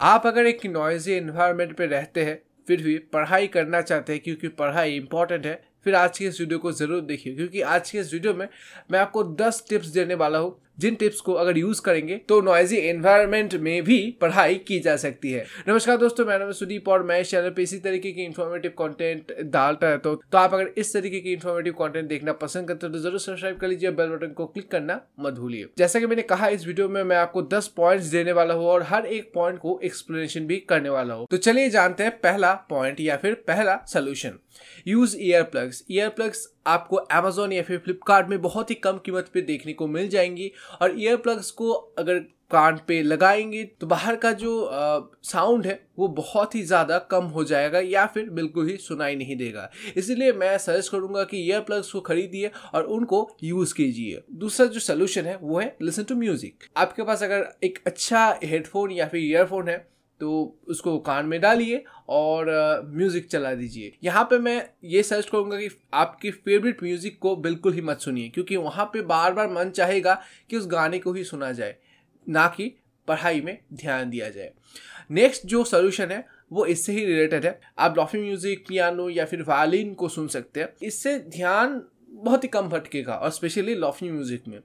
आप अगर एक नॉइजी इन्वायरमेंट पे रहते हैं, फिर भी पढ़ाई करना चाहते हैं क्योंकि पढ़ाई इंपॉर्टेंट है, फिर आज के इस वीडियो को ज़रूर देखिए, क्योंकि आज के इस वीडियो में मैं आपको 10 टिप्स देने वाला हूँ। जिन टिप्स को अगर यूज़ करेंगे तो नॉइजी एनवायरमेंट में भी पढ़ाई की जा सकती है। नमस्कार दोस्तों मैं नाम सुदीप और मैं इस चैनल पे इसी तरीके की इन्फॉर्मेटिव कंटेंट डालता रहता हूँ। तो आप अगर इस तरीके की इन्फॉर्मेटिव कंटेंट देखना पसंद करते हो तो ज़रूर सब्सक्राइब कर लीजिए बेल बटन को क्लिक करना मत भूलिए। जैसा कि मैंने कहा, इस वीडियो में मैं आपको दस पॉइंट देने वाला हूँ और हर एक पॉइंट को एक्सप्लेनेशन भी करने वाला हूँ। तो चलिए जानते हैं पहला पॉइंट या फिर पहला solution use ear plugs ear plugs आपको अमेजोन या फिर फ्लिपकार्ट में बहुत ही कम कीमत पे देखने को मिल जाएँगी और ईयर प्लग्स को अगर कान पे लगाएँगे तो बाहर का जो साउंड है, वो बहुत ही ज़्यादा कम हो जाएगा या फिर बिल्कुल ही सुनाई नहीं देगा। इसलिए मैं सजेस्ट करूँगा कि ईयर प्लग्स को खरीदिए और उनको यूज़ कीजिए। दूसरा जो सोल्यूशन है, वो है लिसन टू म्यूज़िक आपके पास अगर एक अच्छा हेडफोन या फिर ईयरफोन है तो उसको कान में डालिए और म्यूज़िक चला दीजिए। यहाँ पे मैं ये सजेस्ट करूँगा कि आपकी फेवरेट म्यूज़िक को बिल्कुल ही मत सुनिए, क्योंकि वहाँ पे बार बार मन चाहेगा कि उस गाने को ही सुना जाए, ना कि पढ़ाई में ध्यान दिया जाए। नेक्स्ट जो सोल्यूशन है, वो इससे ही रिलेटेड है। आप लॉफी म्यूज़िक पियानो या फिर वायलिन को सुन सकते हैं। इससे ध्यान बहुत ही कम भटकेगा, और स्पेशली लॉफी म्यूज़िक में।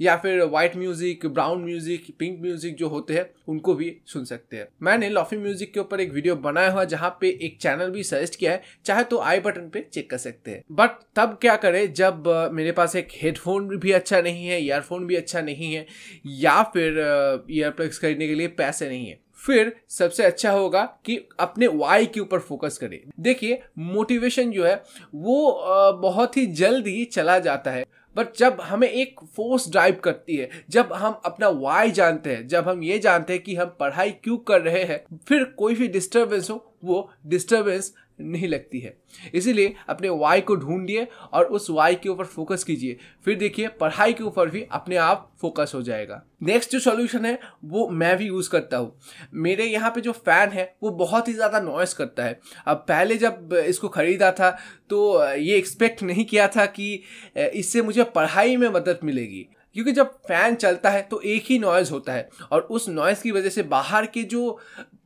या फिर white music brown music pink music जो होते हैं, उनको भी सुन सकते हैं। मैंने लॉफी म्यूज़िक के ऊपर एक वीडियो बनाया हुआ जहाँ पे एक चैनल भी सजेस्ट किया है, चाहे तो आई बटन पे चेक कर सकते हैं। बट तब क्या करें, जब मेरे पास एक हेडफोन भी अच्छा नहीं है ईयरफोन भी अच्छा नहीं है, या फिर ईयरप्लग्स खरीदने के लिए पैसे नहीं है, फिर सबसे अच्छा होगा कि अपने वाई के ऊपर फोकस करें। देखिए मोटिवेशन जो है, वो बहुत ही जल्द चला जाता है। बट जब हमें एक फोर्स ड्राइव करती है, जब हम अपना वाई जानते हैं, जब हम ये जानते हैं कि हम पढ़ाई क्यों कर रहे हैं, फिर कोई भी डिस्टर्बेंस हो वो डिस्टर्बेंस नहीं लगती है। इसीलिए अपने वाई को ढूंढिए और उस वाई के ऊपर फोकस कीजिए। फिर देखिए, पढ़ाई के ऊपर भी अपने आप फोकस हो जाएगा। नेक्स्ट जो सॉल्यूशन है, वो मैं भी यूज़ करता हूँ। मेरे यहाँ पे जो फ़ैन है, वो बहुत ही ज़्यादा नॉइस करता है। अब पहले जब इसको ख़रीदा था तो ये एक्सपेक्ट नहीं किया था कि इससे मुझे पढ़ाई में मदद मिलेगी। क्योंकि जब फ़ैन चलता है तो एक ही नॉइज़ होता है और उस नॉइज़ की वजह से बाहर के जो,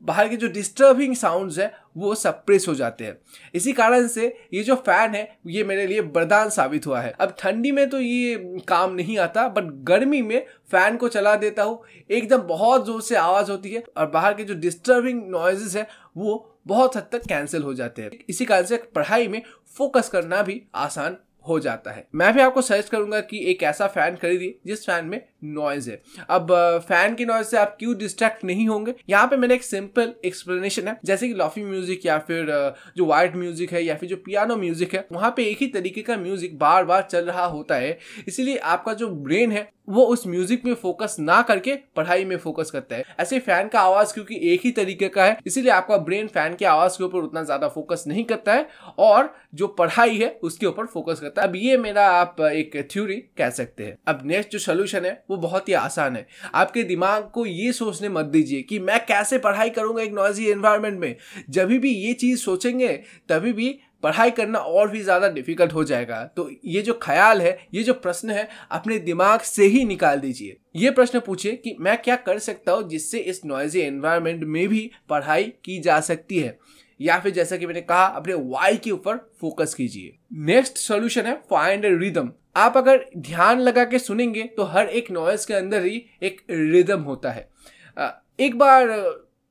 बाहर के जो डिस्टर्बिंग साउंड्स है, वो सप्रेस हो जाते हैं। इसी कारण से ये जो फ़ैन है, ये मेरे लिए वरदान साबित हुआ है। अब ठंडी में तो ये काम नहीं आता बट गर्मी में फ़ैन को चला देता हूँ। एकदम बहुत ज़ोर से आवाज़ होती है और बाहर के जो डिस्टर्बिंग नॉइजेस है, वो बहुत हद तक कैंसिल हो जाते हैं। इसी कारण से पढ़ाई में फोकस करना भी आसान हो जाता है। मैं भी आपको सजेस्ट करूँगा कि एक ऐसा फ़ैन खरीदिए, जिस फ़ैन में नॉइज़ है। अब फ़ैन की नॉइज़ से आप क्यों डिस्ट्रैक्ट नहीं होंगे? यहाँ पे मैंने एक सिंपल एक्सप्लेनेशन है, जैसे कि लॉफी म्यूज़िक या फिर जो वाइट म्यूज़िक है या फिर जो पियानो म्यूज़िक है, वहाँ पे एक ही तरीके का म्यूज़िक बार बार चल रहा होता है। इसीलिए आपका जो ब्रेन है वो उस म्यूज़िक में फोकस ना करके पढ़ाई में फोकस करता है। ऐसे फ़ैन का आवाज़ क्योंकि एक ही तरीके का है, इसीलिए आपका ब्रेन फ़ैन की आवाज़ के ऊपर उतना ज़्यादा फोकस नहीं करता है और जो पढ़ाई है उसके ऊपर फोकस करता है। अब ये मेरा आप एक थ्योरी कह सकते हैं। अब नेक्स्ट जो सोल्यूशन है, वो बहुत ही आसान है। आपके दिमाग को ये सोचने मत दीजिए कि मैं कैसे पढ़ाई करूँगा एक नॉइजी एनवायरमेंट में। जब भी ये चीज़ सोचेंगे, तभी भी पढ़ाई करना और भी ज़्यादा डिफ़िकल्ट हो जाएगा। तो ये जो ख्याल है, ये जो प्रश्न है, अपने दिमाग से ही निकाल दीजिए। ये प्रश्न पूछिए कि मैं क्या कर सकता हूँ जिससे इस नॉइजी एनवायरमेंट में भी पढ़ाई की जा सकती है? या फिर जैसा कि मैंने कहा, अपने वाई के ऊपर फोकस कीजिए। नेक्स्ट सॉल्यूशन है फाइंड रिदम आप अगर ध्यान लगा के सुनेंगे तो हर एक नॉइज़ के अंदर ही एक रिदम होता है। एक बार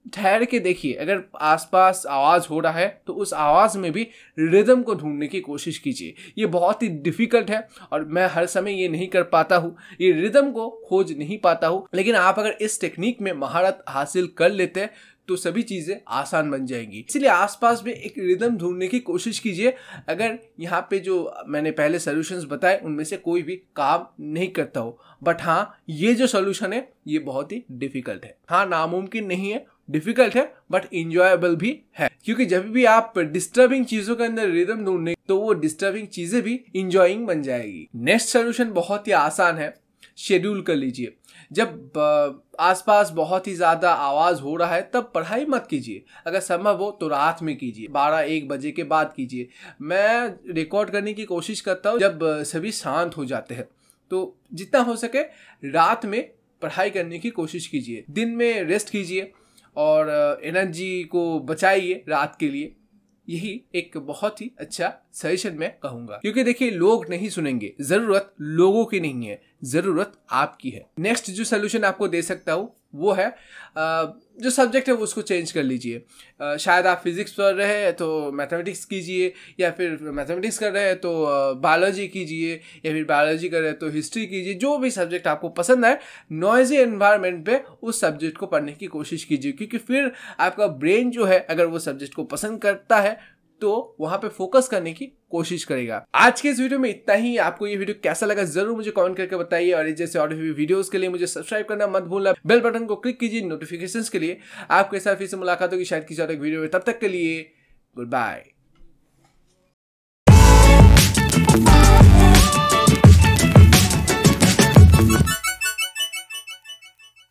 ठहर के देखिए, अगर आसपास आवाज़ हो रहा है तो उस आवाज़ में भी रिदम को ढूँढने की कोशिश कीजिए। ये बहुत ही डिफ़िकल्ट है और मैं हर समय ये नहीं कर पाता हूँ। ये रिदम को खोज नहीं पाता हूँ, लेकिन आप अगर इस टेक्निक में महारत हासिल कर लेते हैं तो सभी चीज़ें आसान बन जाएँगी। इसलिए आसपास में एक रिदम ढूँढने की कोशिश कीजिए। अगर यहाँ पे जो मैंने पहले सोल्यूशंस बताए, उनमें से कोई भी काम नहीं करता हो। बट हाँ ये जो सोल्यूशन है, ये बहुत ही डिफ़िकल्ट है। हाँ नामुमकिन नहीं है डिफ़िकल्ट है बट इंजॉयबल भी है। क्योंकि जब भी आप डिस्टर्बिंग चीज़ों के अंदर रिदम ढूँढने तो वो डिस्टर्बिंग चीज़ें भी इंजॉइंग बन जाएगी। नेक्स्ट सोल्यूशन बहुत ही आसान है शेड्यूल कर लीजिए। जब आसपास बहुत ही ज़्यादा आवाज़ हो रहा है, तब पढ़ाई मत कीजिए। अगर संभव हो तो रात में कीजिए। बारह एक बजे के बाद कीजिए। मैं रिकॉर्ड करने की कोशिश करता हूँ, जब सभी शांत हो जाते हैं। तो जितना हो सके, रात में पढ़ाई करने की कोशिश कीजिए। दिन में रेस्ट कीजिए। और एनर्जी को बचाइए रात के लिए, यही एक बहुत ही अच्छा सजेशन मैं कहूँगा। क्योंकि देखिए, लोग नहीं सुनेंगे। ज़रूरत लोगों की नहीं है। ज़रूरत आपकी है। नेक्स्ट जो सोल्यूशन आपको दे सकता हूँ, वो है जो सब्जेक्ट है, वो उसको चेंज कर लीजिए। शायद आप फिजिक्स पढ़ रहे हैं तो मैथमेटिक्स कीजिए, या फिर मैथमेटिक्स कर रहे हैं तो बायोलॉजी कीजिए, या फिर बायोलॉजी कर रहे हैं तो हिस्ट्री कीजिए। जो भी सब्जेक्ट आपको पसंद आए नॉइजी एनवायरनमेंट पे उस सब्जेक्ट को पढ़ने की कोशिश कीजिए। क्योंकि फिर आपका ब्रेन जो है, अगर वो सब्जेक्ट को पसंद करता है तो वहाँ पे फोकस करने की कोशिश करेगा। आज के इस वीडियो में इतना ही। आपको ये वीडियो कैसा लगा ज़रूर मुझे कमेंट करके बताइए। और जैसे और वीडियोस के लिए मुझे सब्सक्राइब करना मत भूलना। बेल बटन को क्लिक कीजिए नोटिफिकेशन के लिए। आपके साथ फिर से मुलाकात होगी शायद किसी और एक वीडियो में। तब तक के लिए गुड बाय